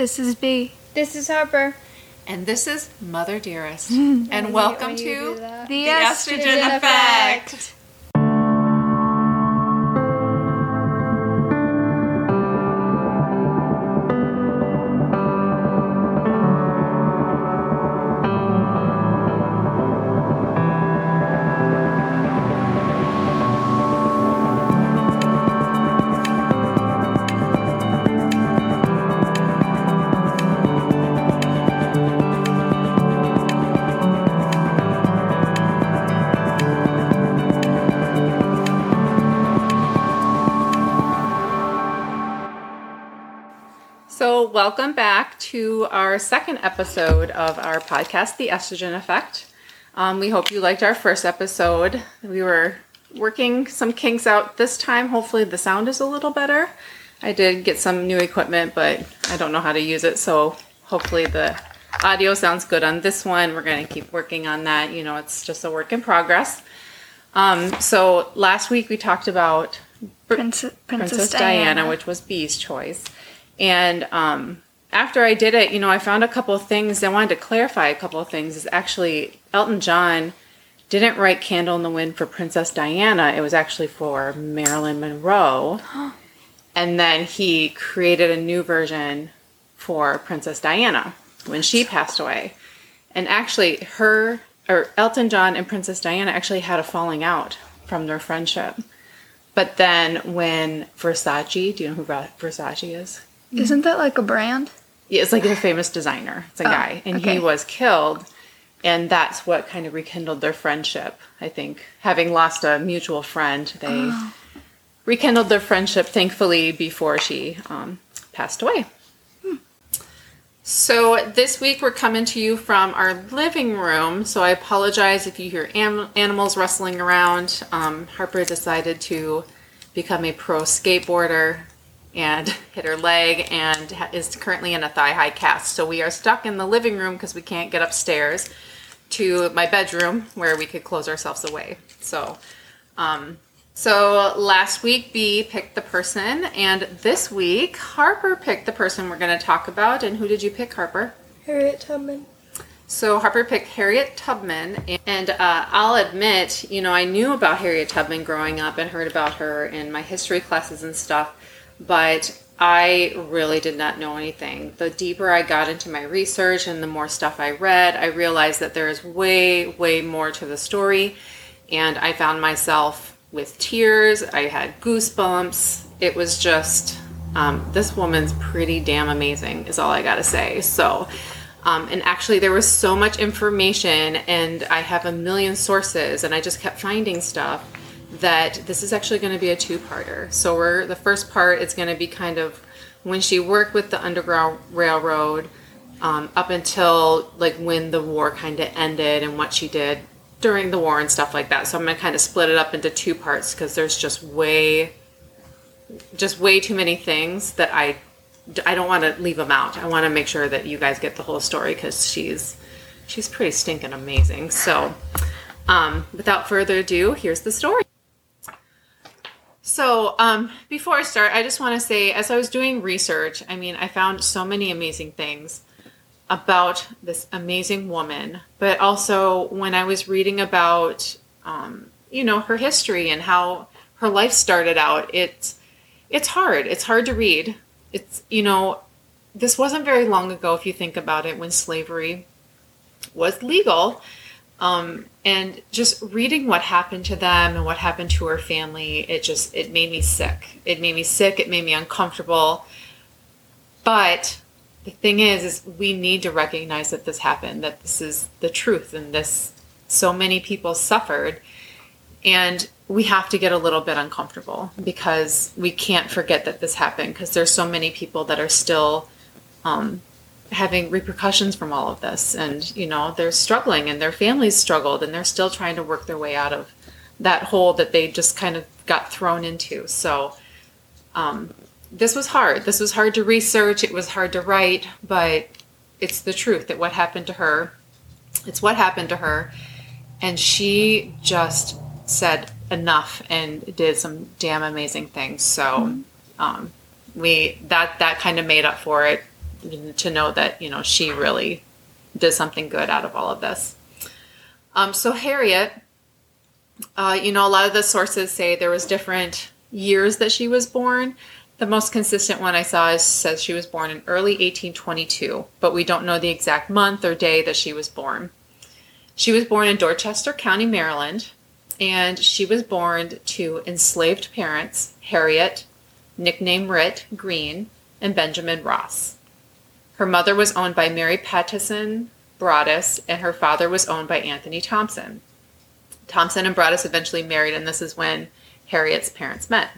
This is B. This is Harper. And this is Mother Dearest. and welcome when you do to. The, the Estrogen Effect. So, welcome back to our second episode of our podcast, The Estrogen Effect. Um, we hope you liked our first episode. We were working some kinks out this time. Hopefully, the sound is a little better. I did get some new equipment, but I don't know how to use it. So, hopefully, the audio sounds good on this one. We're going to keep working on that. You know, it's just a work in progress. Um, so, last week we talked about Princess, Princess, Princess Diana. Diana. which was B's choice. And um, after I did it, you know, I found a couple of things. I wanted to clarify a couple of things. Is actually Elton John didn't write "Candle in the Wind" for Princess Diana. It was actually for Marilyn Monroe. and then he created a new version for Princess Diana when she passed away. And actually, her or Elton John and Princess Diana actually had a falling out from their friendship. But then when Versace, do you know who Versace is? Isn't that like a brand? Yeah, it's like a famous designer. It's a Oh, guy, and okay. he was killed, and that's what kind of rekindled their friendship. I think having lost a mutual friend, they Oh. rekindled their friendship. Thankfully, before she um, passed away. So this week we're coming to you from our living room. So I apologize if you hear am- animals rustling around. Um, Harper decided to become a pro skateboarder and hit her leg and is currently in a thigh high cast. So we are stuck in the living room because we can't get upstairs to my bedroom where we could close ourselves away. So um, so last week B picked the person, and this week Harper picked the person we're going to talk about. And who did you pick, Harper? Harriet Tubman. So Harper picked Harriet Tubman, and uh, I'll admit, you know, I knew about Harriet Tubman growing up and heard about her in my history classes and stuff, but I really did not know anything. The deeper I got into my research and the more stuff I read, I realized that there is way, way more to the story, and I found myself with tears. I had goosebumps. It was just, um, this woman's pretty damn amazing, is all I gotta say. So, um, and actually, there was so much information, and I have a million sources, and I just kept finding stuff that this is actually going to be a two-parter. So we're the first part is going to be kind of when she worked with the Underground Railroad um, up until like when the war kind of ended and what she did during the war and stuff like that. So I'm going to kind of split it up into two parts because there's just way, just way too many things that I I don't want to leave them out. I want to make sure that you guys get the whole story because she's she's pretty stinking amazing. So, um, without further ado, here's the story. So, um, before I start, I just want to say, as I was doing research, I mean, I found so many amazing things about this amazing woman, but also when I was reading about, um, you know, her history and how her life started out, it's it's hard. It's hard to read. It's you know, this wasn't very long ago if you think about it when slavery was legal. Um, and just reading what happened to them and what happened to her family, it just it made me sick. It made me sick. It made me uncomfortable. But the thing is, is we need to recognize that this happened. That this is the truth, and this so many people suffered, and we have to get a little bit uncomfortable because we can't forget that this happened because there's so many people that are still um, having repercussions from all of this. And you know they're struggling and their families struggled and they're still trying to work their way out of that hole that they just kind of got thrown into. So um, this was hard. This was hard to research. It was hard to write but it's the truth that what happened to her it's what happened to her. And she just said enough and did some damn amazing things. So um, we that that kind of made up for it to know that you know she really did something good out of all of this. Um, so Harriet, uh, you know, a lot of the sources say there was different years that she was born. The most consistent one I saw is, says she was born in early 1822, but we don't know the exact month or day that she was born. She was born in Dorchester County, Maryland, and she was born to enslaved parents, Harriet, nicknamed Rit Green, and Benjamin Ross. Her mother was owned by Mary Pattison Brodess, and her father was owned by Anthony Thompson. Thompson and Brodess eventually married, and this is when Harriet's parents met.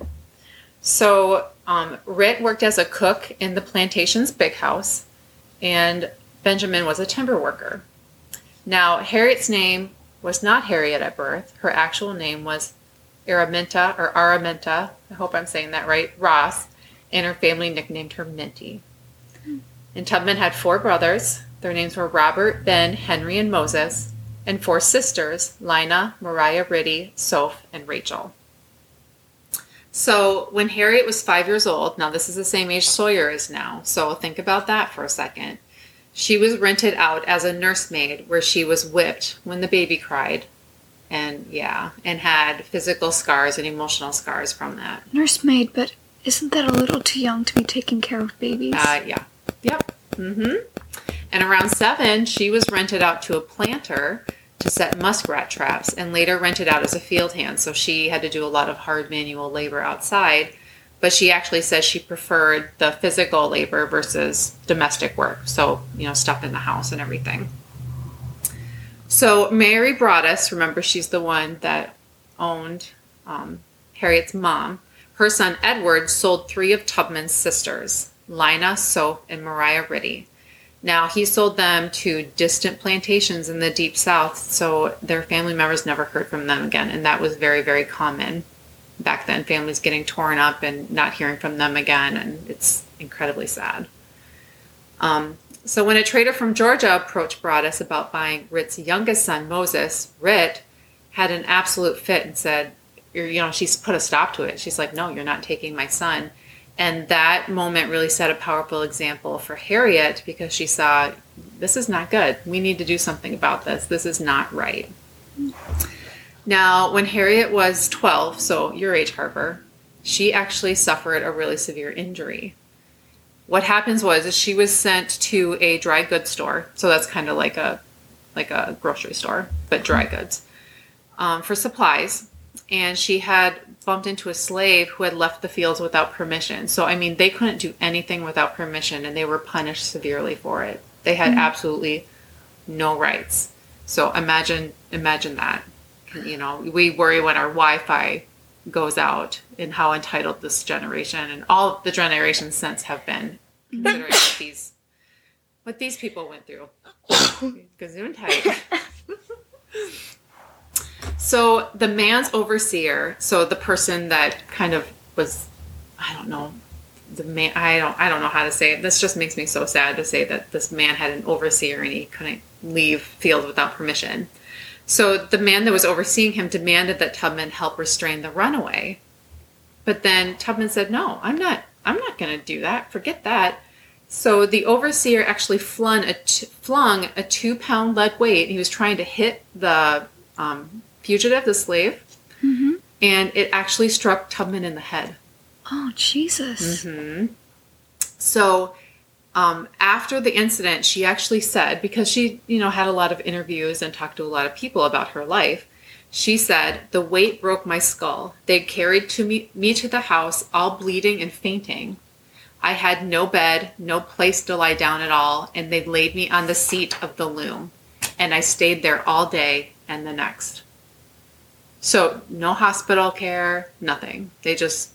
So, um, Rit worked as a cook in the plantation's big house, and Benjamin was a timber worker. Now, Harriet's name was not Harriet at birth. Her actual name was Araminta or Araminta, I hope I'm saying that right, Ross, and her family nicknamed her Minty. And Tubman had four brothers. Their names were Robert, Ben, Henry, and Moses, and four sisters, Lina, Mariah Ritty, Soph, and Rachel. So when Harriet was five years old, now this is the same age Sawyer is now, so think about that for a second. She was rented out as a nursemaid where she was whipped when the baby cried. And yeah, and had physical scars and emotional scars from that. Nursemaid, but isn't that a little too young to be taking care of babies? Uh, yeah. Yep. Mm-hmm. And around seven, she was rented out to a planter to set muskrat traps and later rented out as a field hand. So she had to do a lot of hard manual labor outside. But she actually says she preferred the physical labor versus domestic work. So, you know, stuff in the house and everything. So Mary Brodess, remember she's the one that owned um, Harriet's mom. Her son Edward sold three of Tubman's sisters, Lina, Soph, and Mariah Ritty. Now he sold them to distant plantations in the deep south, so their family members never heard from them again, and that was very, very common back then. Families getting torn up and not hearing from them again, and it's incredibly sad. Um, so when a trader from Georgia approached Brodess about buying Rit's youngest son, Moses, Rit had an absolute fit and said, you know, she's put a stop to it. She's like, no, you're not taking my son. And that moment really set a powerful example for Harriet because she saw this is not good. We need to do something about this. This is not right. Now, when Harriet was 12, so your age, Harper, she actually suffered a really severe injury. What happens was is she was sent to a dry goods store, so that's kind of like a like a grocery store, but dry goods um, for supplies. And she had bumped into a slave who had left the fields without permission. So, I mean, they couldn't do anything without permission and they were punished severely for it. They had mm-hmm. absolutely no rights. So, imagine imagine that. You know, we worry when our Wi-Fi goes out and how entitled this generation and all the generations since have been mm-hmm. considering what these what these people went through. Gesundheit. So the man's overseer, so the person that kind of was, I don't know, the man. I don't. I don't know how to say it. This just makes me so sad to say that this man had an overseer and he couldn't leave field without permission. So the man that was overseeing him demanded that Tubman help restrain the runaway. But then Tubman said, "No, I'm not. I'm not going to do that. Forget that." So the overseer actually flung a t- flung a two pound lead weight. He was trying to hit the um, fugitive, the slave, and it actually struck Tubman in the head. Oh, Jesus. So um, after the incident, she actually said, because she, you know, had a lot of interviews and talked to a lot of people about her life, she said, The weight broke my skull. They carried to me, me to the house, all bleeding and fainting. I had no bed, no place to lie down at all, and they laid me on the seat of the loom. And I stayed there all day and the next. So, no hospital care, nothing. They just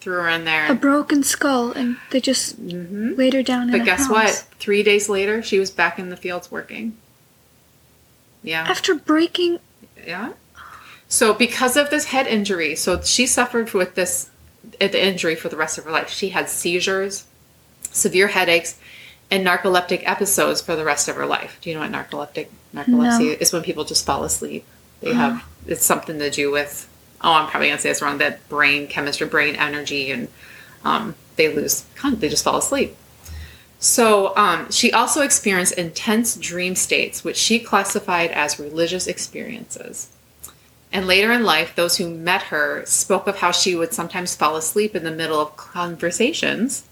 threw her in there. A broken skull, and they just laid her down in But guess house. what? Three days later, she was back in the fields working. Yeah. After breaking, Yeah. So because of this head injury, so she suffered with this uh, the injury for the rest of her life. She had seizures, severe headaches, and narcoleptic episodes for the rest of her life. Do you know what narcoleptic narcolepsy No. is? When people just fall asleep. They have it's something to do with oh, I'm probably gonna say this wrong. That brain chemistry, brain energy, and um, they lose. They just fall asleep. So um, she also experienced intense dream states, which she classified as religious experiences. And later in life, those who met her spoke of how she would sometimes fall asleep in the middle of conversations,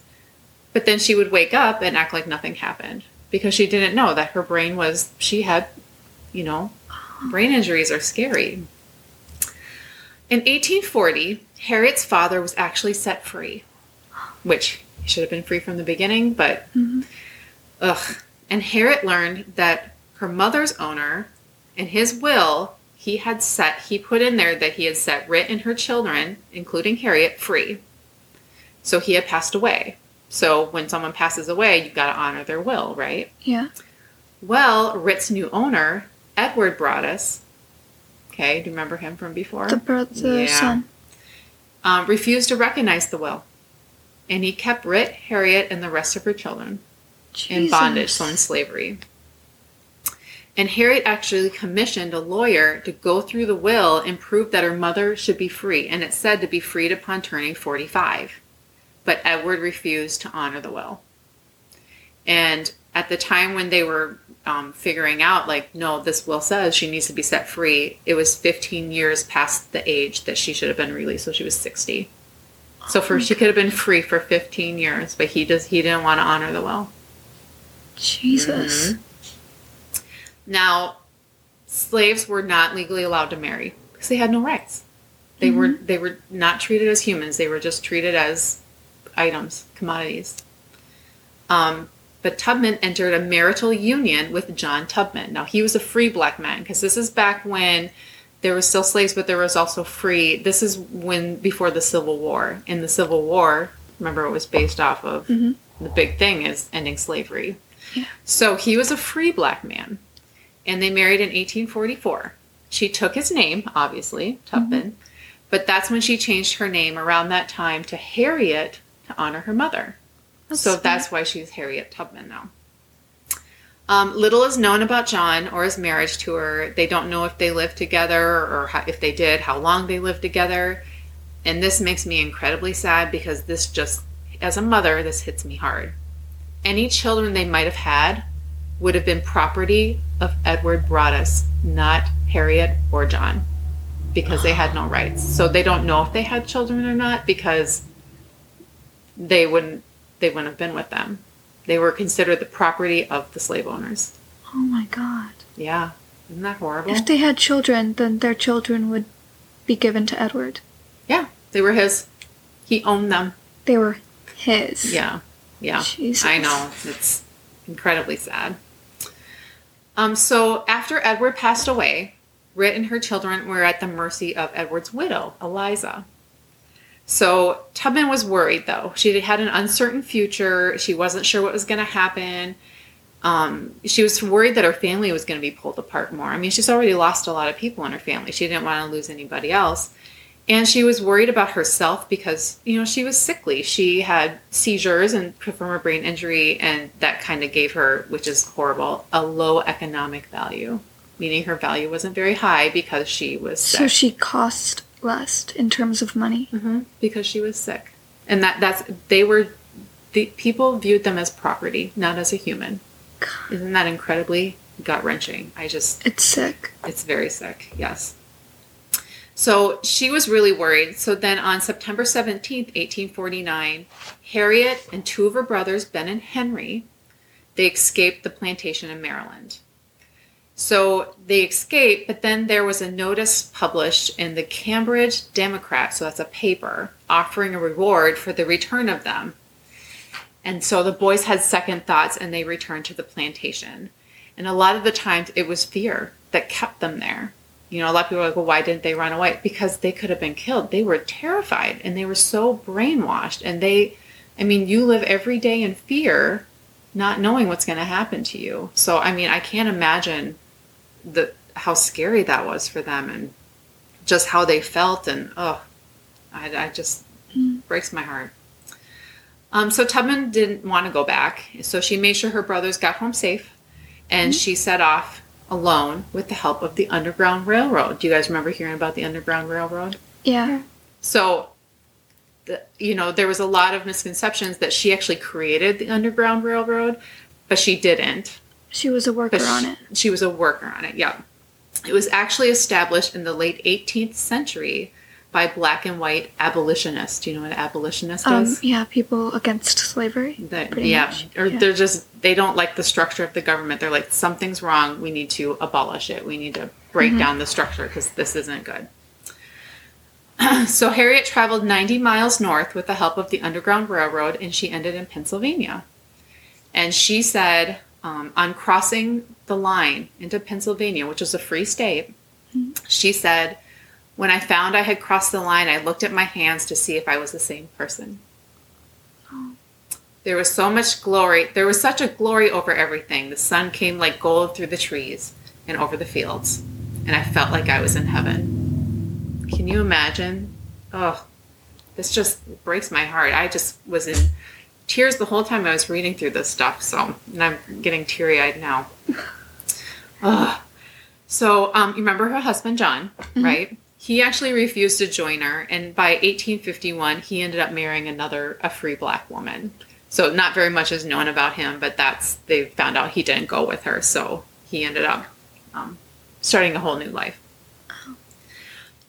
but then she would wake up and act like nothing happened because she didn't know that her brain was, she had, you know, brain injuries are scary. In 1840, Harriet's father was actually set free, which he should have been free from the beginning, but mm-hmm. ugh. And Harriet learned that her mother's owner, in his will, he had set, he put in there that he had set Rit and her children, including Harriet, free. So he had passed away. So when someone passes away, you've got to honor their will, right? Yeah. Well, Rit's new owner, Edward Brodess, okay, do you remember him from before? The brother, Yeah. son. um, refused to recognize the will. And he kept Rit, Harriet, and the rest of her children in bondage, so in slavery. And Harriet actually commissioned a lawyer to go through the will and prove that her mother should be free. And it said to be freed upon turning 45. But Edward refused to honor the will. And at the time when they were um, figuring out, like, no, this will says she needs to be set free, it was 15 years past the age that she should have been released. So she was 60. So for she could have been free for 15 years, but he just he didn't want to honor the will. Jesus. Mm-hmm. Now, slaves were not legally allowed to marry because they had no rights. They were they were not treated as humans. They were just treated as items, commodities. Um, but Tubman entered a marital union with John Tubman. Now he was a free black man because this is back when there was still slaves, but there was also free. This is when before the Civil War. In the Civil War, remember it was based off of mm-hmm. the big thing is ending slavery. Yeah. So he was a free black man, and they married in 1844. She took his name, obviously, Tubman, mm-hmm. but that's when she changed her name around that time to Harriet to honor her mother. So that's why she's Harriet Tubman now. Um, little is known about John or his marriage to her. They don't know if they lived together or how, if they did, how long they lived together. And this makes me incredibly sad because this just, as a mother, this hits me hard. Any children they might have had would have been property of Edward Brodess, not Harriet or John, because they had no rights. So they don't know if they had children or not because they wouldn't they wouldn't have been with them. They were considered the property of the slave owners. Oh my God. Yeah, isn't that horrible? If they had children, then their children would be given to Edward. yeah, they were his. He owned them. They were his. Yeah, yeah. Jesus. I know it's incredibly sad. Um, so after Edward passed away, Rit and her children were at the mercy of Edward's widow, Eliza. So Tubman was worried, though. She had an uncertain future. She wasn't sure what was going to happen. Um, she was worried that her family was going to be pulled apart more. I mean, she's already lost a lot of people in her family. She didn't want to lose anybody else. And she was worried about herself because, you know, she was sickly. She had seizures and from a brain injury, and that kind of gave her, which is horrible, a low economic value, meaning her value wasn't very high because she was sick. So she cost less in terms of money. hmm because she was sick, and that that's they were the people viewed them as property, not as a human. Isn't that incredibly gut wrenching? I just It's sick. it's very sick, yes. So she was really worried. So then on September 17th, 1849, Harriet and two of her brothers, Ben and Henry, they escaped the plantation in Maryland. So they escaped, but then there was a notice published in the Cambridge Democrat, so that's a paper, offering a reward for the return of them. And so the boys had second thoughts and they returned to the plantation. And a lot of the times it was fear that kept them there. You know, a lot of people are like, well, why didn't they run away? Because they could have been killed. They were terrified and they were so brainwashed. And they, I mean, you live every day in fear, not knowing what's going to happen to you. So, I mean, I can't imagine the how scary that was for them and just how they felt. And oh, I, I just breaks my heart. Um, so Tubman didn't want to go back, so she made sure her brothers got home safe, and she set off alone with the help of the Underground Railroad. Do you guys remember hearing about the Underground Railroad? Yeah. So the, you know, there was a lot of misconceptions that she actually created the Underground Railroad, but she didn't. She was a worker But on it. She was a worker on it, yeah. It was actually established in the late 18th century by black and white abolitionists. Do you know what abolitionist Um, is? yeah, people against slavery. That, yeah, much, or yeah. they're just they don't like the structure of the government. They're like something's wrong. We need to abolish it. We need to break Mm-hmm. down the structure because this isn't good. so Harriet traveled 90 miles north with the help of the Underground Railroad, and she ended in Pennsylvania. And she said, um, on crossing the line into Pennsylvania, which was a free state, she said, when I found I had crossed the line, I looked at my hands to see if I was the same person. There was so much glory. There was such a glory over everything. The sun came like gold through the trees and over the fields. And I felt like I was in heaven. Can you imagine? Oh, this just breaks my heart. I just was in tears the whole time I was reading through this stuff. So, and I'm getting teary eyed now. Ugh. So, um, you remember her husband, John, right? He actually refused to join her. And by 1851, he ended up marrying another, a free black woman. So not very much is known about him, but that's they found out he didn't go with her, so he ended up um, starting a whole new life.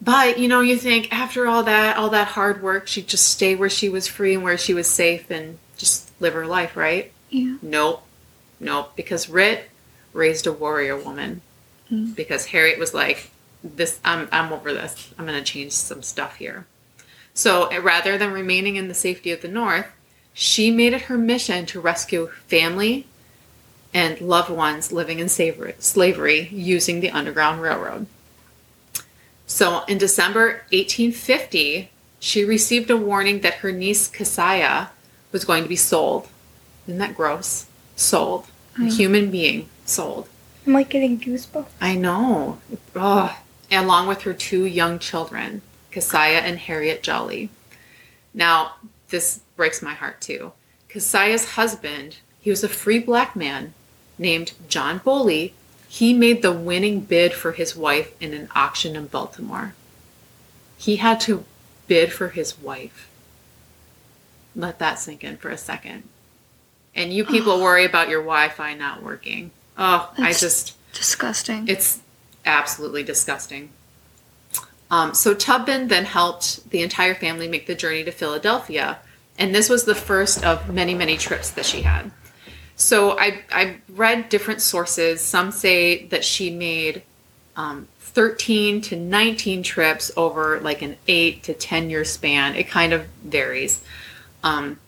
But you know, you think after all that, all that hard work, she'd just stay where she was free and where she was safe and just live her life, right? Yeah. Nope, nope. Because Rit raised a warrior woman. Because Harriet was like, "This, I'm, I'm over this. I'm going to change some stuff here." So uh, rather than remaining in the safety of the North, she made it her mission to rescue family and loved ones living in slavery, slavery using the Underground Railroad. So in December 1850, she received a warning that her niece Keziah was going to be sold. Isn't that gross? Sold. A mm. human being sold. I'm like getting goosebumps. I know. Ugh. Along with her two young children, Keziah and Harriet Jolly. Now, this breaks my heart too. Keziah's husband, he was a free black man named John Bowley. He made the winning bid for his wife in an auction in Baltimore. He had to bid for his wife. Let that sink in for a second. And you people worry about your Wi Fi not working. Oh, I just. Disgusting. It's absolutely disgusting. Um, so Tubman then helped the entire family make the journey to Philadelphia, and this was the first of many, many trips that she had. So I I read different sources. Some say that she made um, 13 to 19 trips over like an eight to 10 year span. It kind of varies. Um,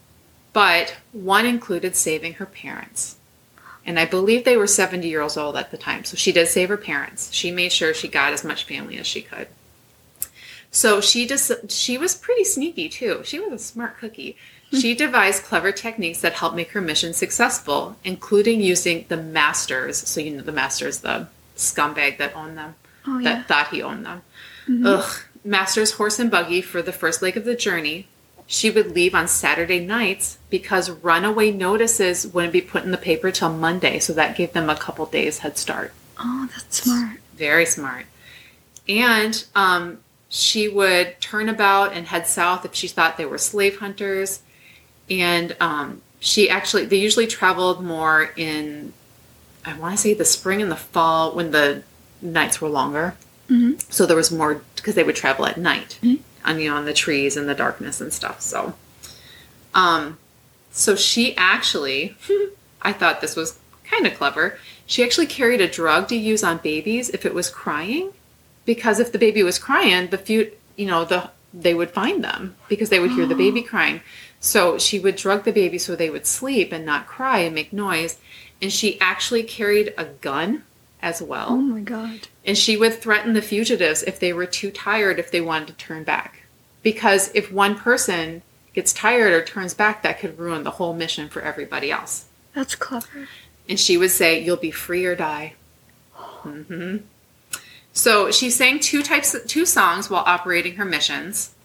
but one included saving her parents. And I believe they were 70 years old at the time. So she did save her parents. She made sure she got as much family as she could. So she just she was pretty sneaky too. She was a smart cookie. She devised clever techniques that helped make her mission successful, including using the masters. So you know the masters, the scumbag that owned them, oh that yeah. thought he owned them. Ugh. Master's horse and buggy for the first leg of the journey. She would leave on Saturday nights because runaway notices wouldn't be put in the paper till Monday, so that gave them a couple days head start. Oh, that's smart. Very smart. And um, she would turn about and head south if she thought they were slave hunters. And um, she actually, they usually traveled more in, I want to say the spring and the fall when the nights were longer. Mhm. So there was more, because they would travel at night on, you know, on the trees and the darkness and stuff. So, um, so she actually, I thought this was kind of clever. She actually carried a drug to use on babies if it was crying, because if the baby was crying, the few, you know, the they would find them because they would hear the baby crying. So she would drug the baby so they would sleep and not cry and make noise. And she actually carried a gun as well. Oh my god. And she would threaten the fugitives if they were too tired if they wanted to turn back. Because if one person gets tired or turns back, that could ruin the whole mission for everybody else. That's clever. And she would say, You'll be free or die. Mm-hmm. So she sang two types, two songs while operating her missions.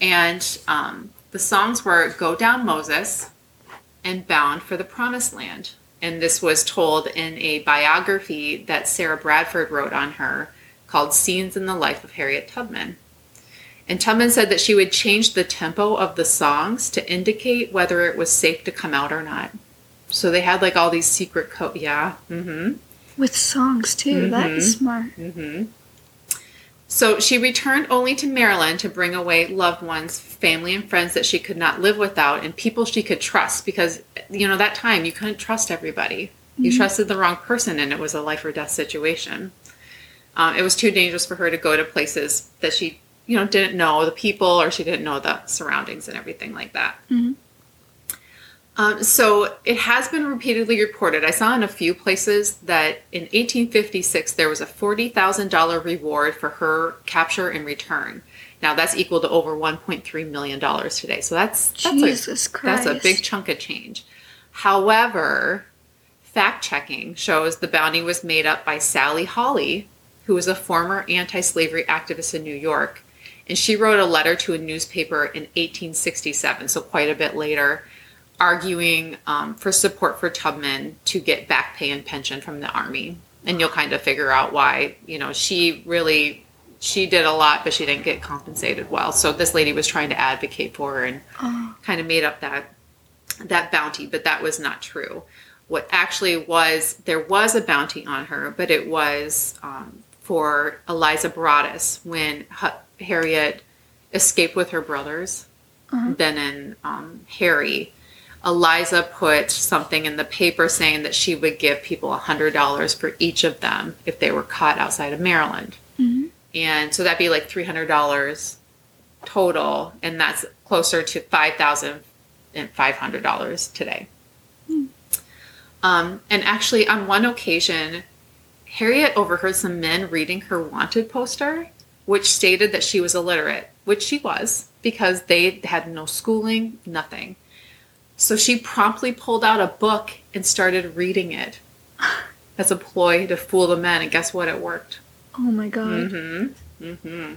And um, the songs were Go Down Moses and Bound for the Promised Land. And this was told in a biography that Sarah Bradford wrote on her called Scenes in the Life of Harriet Tubman. And Tubman said that she would change the tempo of the songs to indicate whether it was safe to come out or not. So they had like all these secret code. Yeah. Mm-hmm. With songs too. That is smart. So she returned only to Maryland to bring away loved ones, family, and friends that she could not live without, and people she could trust because, you know, that time you couldn't trust everybody. You trusted the wrong person, and it was a life or death situation. Um, it was too dangerous for her to go to places that she, you know, didn't know the people or she didn't know the surroundings and everything like that. Um, so it has been repeatedly reported. I saw in a few places that in 1856 there was a $40,000 reward for her capture and return. Now that's equal to over 1.3 million dollars today. So that's that's Jesus a, That's a big chunk of change. However, fact checking shows the bounty was made up by Sally Holley, who was a former anti-slavery activist in New York, and she wrote a letter to a newspaper in 1867, so quite a bit later, arguing um, for support for Tubman to get back pay and pension from the army. And you'll kind of figure out why. You know, she really she did a lot, but she didn't get compensated well. So this lady was trying to advocate for her and kind of made up that that bounty, but that was not true. What actually was there was a bounty on her, but it was um, for Eliza Brodess when Harriet escaped with her brothers, Ben and um, Harry. Eliza put something in the paper saying that she would give people $100 for each of them if they were caught outside of Maryland. And so that'd be like $300 total, and that's closer to $5,500 today. Um, and actually, on one occasion, Harriet overheard some men reading her wanted poster, which stated that she was illiterate, which she was because they had no schooling, nothing. So she promptly pulled out a book and started reading it as a ploy to fool the men, and guess what? It worked. Oh my god. Mm-hmm.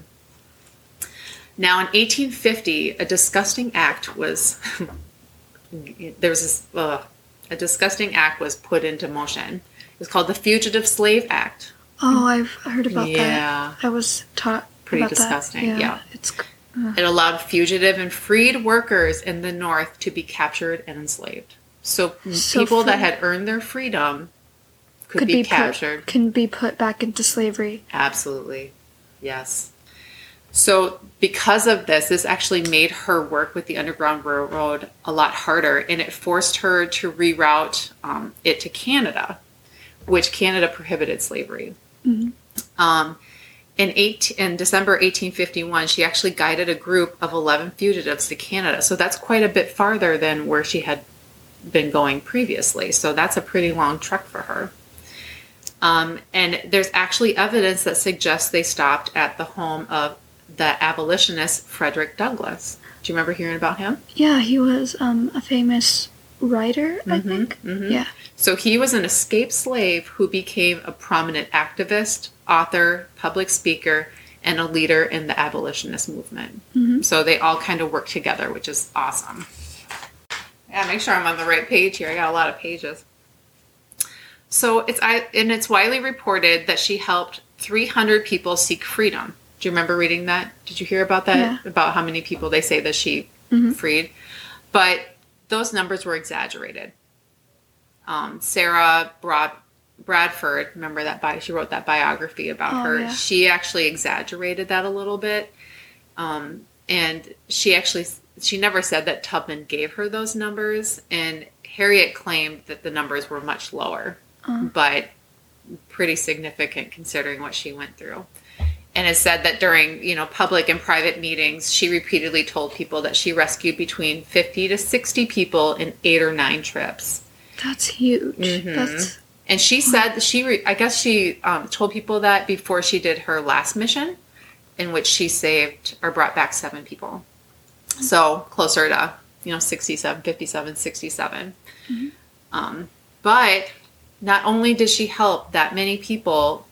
Now, in 1850, a disgusting act was there was this uh, a disgusting act was put into motion. It was called the Fugitive Slave Act. Oh, I've heard about Yeah. that. I was taught Pretty about that. disgusting, yeah. It's It allowed fugitive and freed workers in the North to be captured and enslaved. So, So people that had earned their freedom could, could be, be, captured. put can be put back into slavery. Absolutely. Yes. So, because of this, this actually made her work with the Underground Railroad a lot harder and it forced her to reroute um, it to Canada, which Canada prohibited slavery. Um, in, eight, in December 1851, she actually guided a group of 11 fugitives to Canada. So, that's quite a bit farther than where she had been going previously. So, that's a pretty long trek for her. Um, and there's actually evidence that suggests they stopped at the home of the abolitionist Frederick Douglass. Do you remember hearing about him? Yeah, he was um, a famous writer, I Mm-hmm, think. Yeah. So he was an escaped slave who became a prominent activist, author, public speaker, and a leader in the abolitionist movement. So they all kind of work together, which is awesome. Yeah, make sure I'm on the right page here. I got a lot of pages. So it's I and it's widely reported that she helped 300 people seek freedom. Do you remember reading that? Did you hear about that? Yeah. About how many people they say that she freed? But those numbers were exaggerated. Um, Sarah Broad Bradford, remember that bi- she wrote that biography about Oh, her. yeah. She actually exaggerated that a little bit, um, and she actually she never said that Tubman gave her those numbers, and Harriet claimed that the numbers were much lower, but pretty significant considering what she went through. And it said that during you know public and private meetings, she repeatedly told people that she rescued between fifty to sixty people in eight or nine trips. That's huge. Mm-hmm. That's And she said that she, re- I guess she um, told people that before she did her last mission, in which she saved or brought back seven people. So closer to, you know, 67, 57, 67. Um, but not only did she help that many people,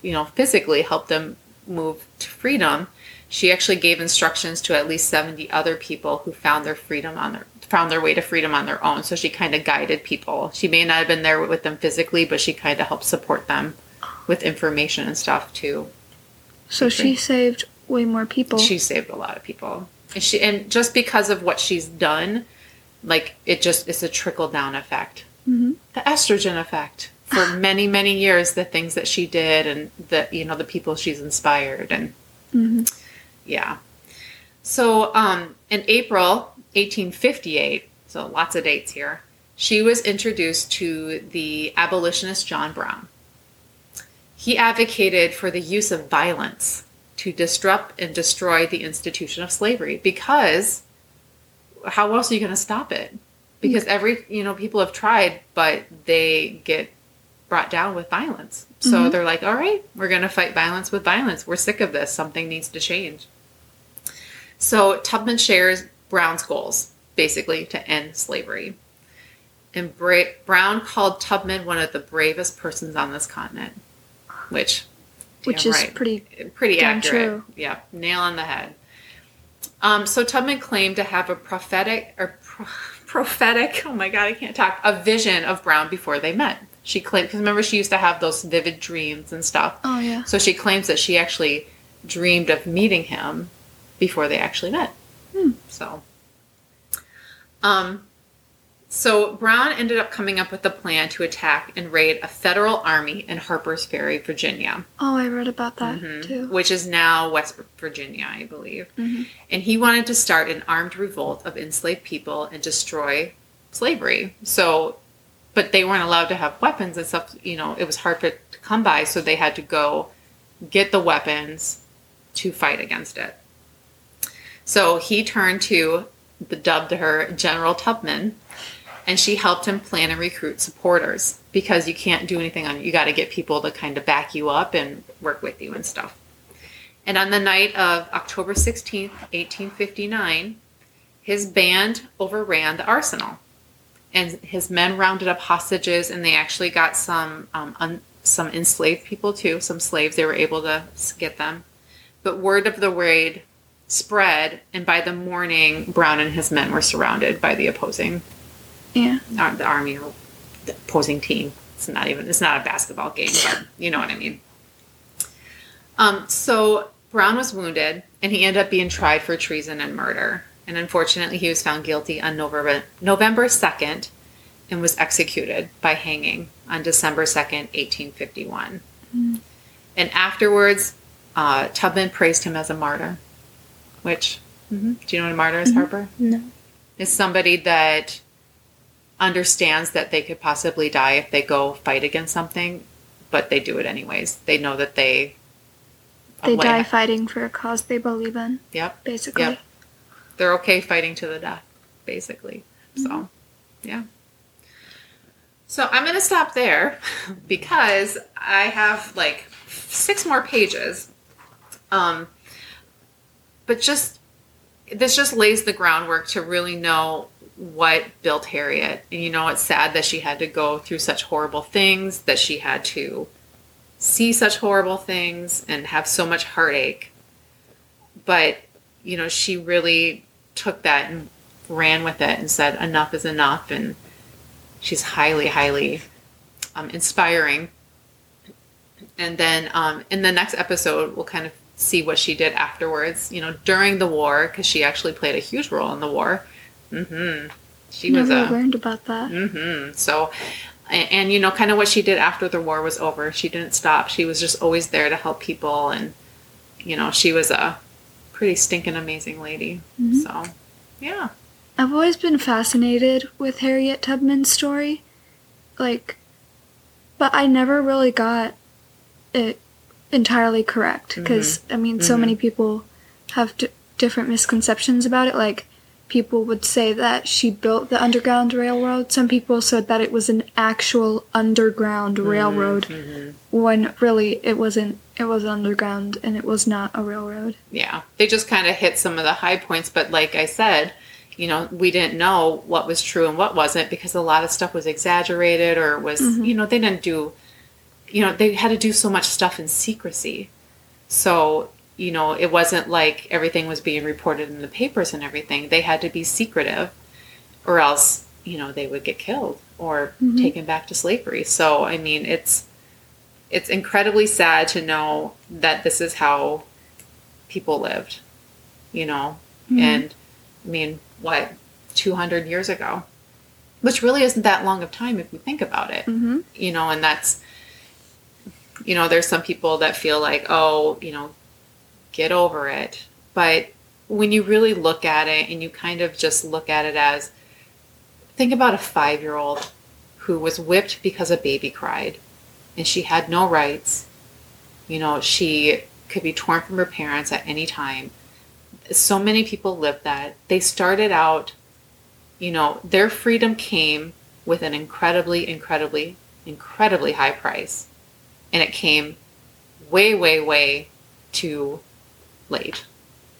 you know, physically help them move to freedom, she actually gave instructions to at least 70 other people who found their freedom on their found their way to freedom on their own. So she kind of guided people. She may not have been there with them physically, but she kind of helped support them with information and stuff too. so she saved way more people. She saved a lot of people. And she and just because of what she's done, like it just it's a trickle down effect. hmm The estrogen effect. For many, many years, the things that she did and the you know, the people she's inspired and hmm yeah. So um in April 1858, so lots of dates here, she was introduced to the abolitionist John Brown. He advocated for the use of violence to disrupt and destroy the institution of slavery because how else are you going to stop it? Because every, you know, people have tried, but they get brought down with violence. So Mhm. they're like, all right, we're going to fight violence with violence. We're sick of this. Something needs to change. So Tubman shares Brown's goals, basically, to end slavery. And Bra- Brown called Tubman one of the bravest persons on this continent, which, Which is right pretty. pretty accurate. true. Yeah, nail on the head. Um, so Tubman claimed to have a prophetic or pro- prophetic. Oh my god, I can't talk. A vision of Brown before they met. She claimed because remember she used to have those vivid dreams and stuff. Oh yeah. So she claims that she actually dreamed of meeting him before they actually met. So, um, so Brown ended up coming up with a plan to attack and raid a federal army in Harper's Ferry, Virginia Oh, I read about that Mhm. too. which is now West Virginia, I believe. Mhm. And he wanted to start an armed revolt of enslaved people and destroy slavery. So, but they weren't allowed to have weapons and stuff. You know, it was hard for to come by, so they had to go get the weapons to fight against it. So he turned to the dubbed her General Tubman, and she helped him plan and recruit supporters because you can't do anything on you got to get people to kind of back you up and work with you and stuff. And on the night of October 16th, 1859, his band overran the arsenal. And his men rounded up hostages, and they actually got some um, un- some enslaved people too, some slaves. They were able to get them. But word of the raid spread, and by the morning, Brown and his men were surrounded by the opposing Yeah. uh, the army or the opposing team. It's not even it's not a basketball game, but you know what I mean. Um, so Brown was wounded, and he ended up being tried for treason and murder. And unfortunately, he was found guilty on November November second, and was executed by hanging on December second, eighteen fifty one. And afterwards, uh, Tubman praised him as a martyr. Which, mhm. do you know what a martyr is, Harper? No. is somebody that understands that they could possibly die if they go fight against something, but they do it anyways. They know that they They die fighting for a cause they believe in, Yep, basically. Yep. they're okay fighting to the death, basically. So, yeah. So I'm gonna stop there because I have like six more pages. Um, but just this just lays the groundwork to really know what built Harriet. And you know, it's sad that she had to go through such horrible things, that she had to see such horrible things and have so much heartache. But, you know, she really took that and ran with it and said, enough is enough. And she's highly, highly um, inspiring. And then um, in the next episode, we'll kind of see what she did afterwards, you know, during the war, because she actually played a huge role in the war. hmm She was Never a. learned about that. hmm So, and, and you know, kind of what she did after the war was over. She didn't stop. She was just always there to help people, and you know, she was a pretty stinking amazing lady. Mhm. So, yeah. I've always been fascinated with Harriet Tubman's story. Like, but I never really got it entirely correct. Because, I mean, so Mhm. many people have d- different misconceptions about it. Like, people would say that she built the Underground Railroad. Some people said that it was an actual underground railroad, Mhm. when really it wasn't. It was underground and it was not a railroad. Yeah. They just kind of hit some of the high points, but like I said, you know, we didn't know what was true and what wasn't because a lot of stuff was exaggerated or was, you know, they didn't do, you know, they had to do so much stuff in secrecy. So, you know, it wasn't like everything was being reported in the papers and everything. They had to be secretive or else, you know, they would get killed or taken back to slavery. So, I mean, it's it's incredibly sad to know that this is how people lived, you know, Mhm. and I mean, what, 200 years ago? Which really isn't that long of time if you think about it, Mm-hmm. you know, and that's, you know, there's some people that feel like, oh, you know, get over it. But when you really look at it and you kind of just look at it as, think about a five year old who was whipped because a baby cried and she had no rights. You know, she could be torn from her parents at any time. So many people lived that. They started out, you know, their freedom came with an incredibly, incredibly, incredibly high price. And it came way, way, way too late.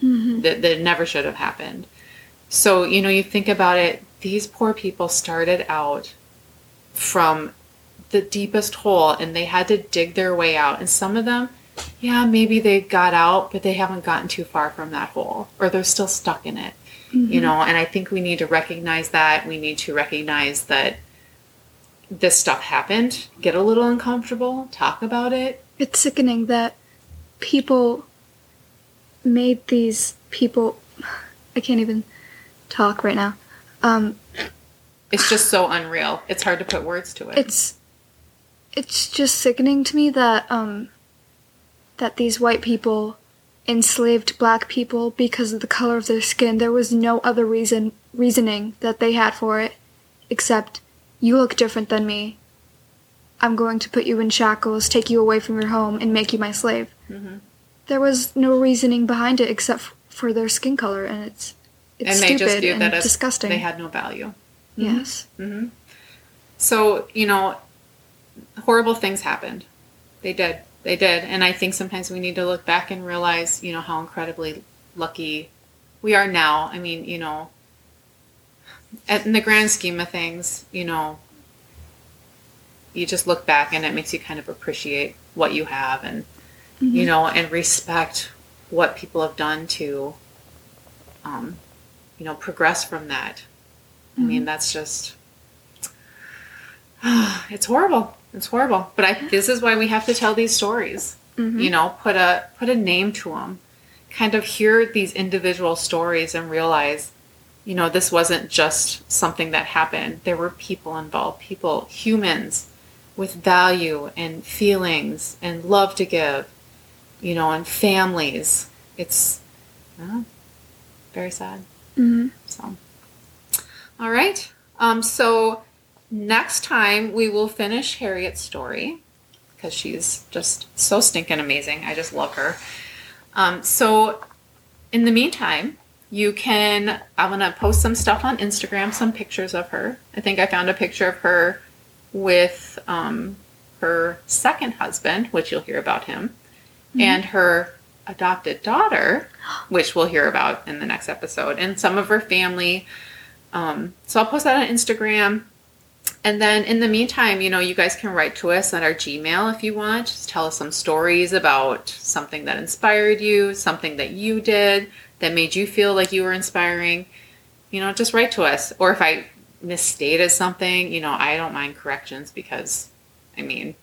Mm-hmm. That, that never should have happened. So, you know, you think about it, these poor people started out from the deepest hole and they had to dig their way out. And some of them, yeah, maybe they got out, but they haven't gotten too far from that hole or they're still stuck in it. You know, and I think we need to recognize that. We need to recognize that this stuff happened, get a little uncomfortable, talk about it. It's sickening that people made these people. I can't even talk right now. Um, It's just so unreal. It's hard to put words to it. it's it's just sickening to me that um that these white people enslaved black people because of the color of their skin. There was no other reason reasoning that they had for it except you look different than me. I'm going to put you in shackles, take you away from your home, and make you my slave. Mhm. There was no reasoning behind it except f- for their skin color, and it's it's and they stupid and that as disgusting. they had no value. yes. hmm So, you know, horrible things happened. They did. They did. And I think sometimes we need to look back and realize, you know, how incredibly lucky we are now. I mean, you know, in the grand scheme of things, you know, you just look back and it makes you kind of appreciate what you have and, you mm-hmm. know, and respect what people have done to, um, you know, progress from that. I mean, mm-hmm. that's just it's horrible. It's horrible. But I this is why we have to tell these stories. Mm-hmm. You know, put a put a name to them. Kind of hear these individual stories and realize, you know, this wasn't just something that happened. There were people involved, people, humans with value and feelings and love to give, you know, and families. It's uh, very sad. hmm So, all right. Um, so next time we will finish Harriet's story because she's just so stinking amazing. I just love her. Um, so, in the meantime, you can. I'm gonna post some stuff on Instagram, some pictures of her. I think I found a picture of her with um, her second husband, which you'll hear about him, and her adopted daughter, which we'll hear about in the next episode, and some of her family. Um, so I'll post that on Instagram. And then in the meantime, you know, you guys can write to us at our Gmail if you want. Just tell us some stories about something that inspired you, something that you did that made you feel like you were inspiring. You know, just write to us. Or if I misstated something, you know, I don't mind corrections because, I mean,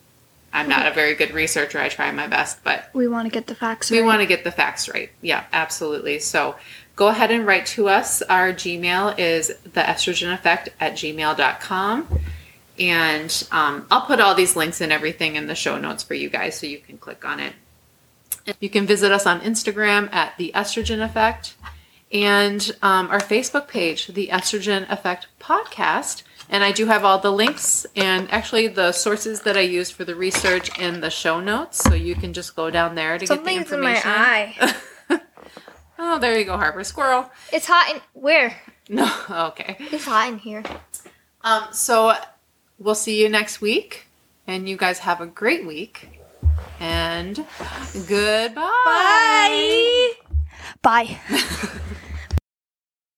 I'm not a very good researcher. I try my best, but We want to get the facts right. we want to get the facts right. Yeah, absolutely. So go ahead and write to us. Our Gmail is the estrogen effect at gmail.com. And um, I'll put all these links and everything in the show notes for you guys so you can click on it. You can visit us on Instagram at the estrogen effect and um, our Facebook page, the estrogen effect podcast. And I do have all the links and actually the sources that I used for the research in the show notes. So you can just go down there to Something's get the information. in my eye. oh, there you go, Harper Squirrel. It's hot in where? No, okay. It's hot in here. Um, so we'll see you next week, and you guys have a great week. And goodbye. Bye. Bye.